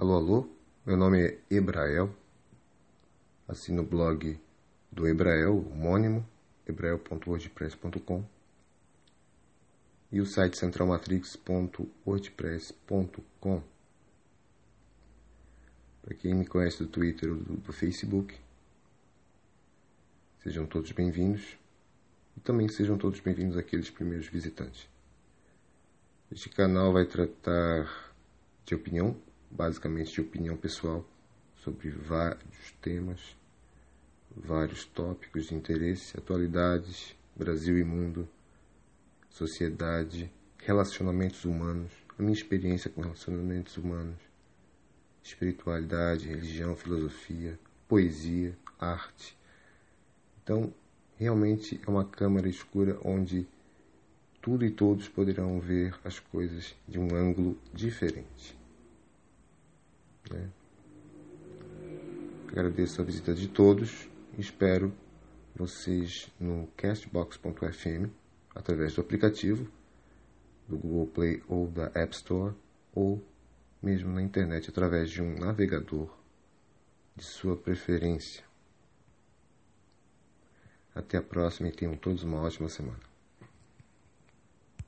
Alô, alô, meu nome é Ebrael, assino o blog do Ebrael, homônimo, ebrael.wordpress.com e o site centralmatrix.wordpress.com. Para quem me conhece do Twitter ou do, do Facebook, sejam todos bem-vindos e também sejam todos bem-vindos aqueles primeiros visitantes. Este canal vai tratar de opinião, basicamente de opinião pessoal, sobre vários temas, vários tópicos de interesse, atualidades, Brasil e mundo, sociedade, relacionamentos humanos, a minha experiência com relacionamentos humanos, espiritualidade, religião, filosofia, poesia, arte. Então, realmente é uma câmara escura onde tudo e todos poderão ver as coisas de um ângulo diferente. Né? Agradeço a visita de todos espero vocês no castbox.fm através do aplicativo do Google Play ou da App Store ou mesmo na internet através de um navegador de sua preferência. Até a próxima e tenham todos uma ótima semana.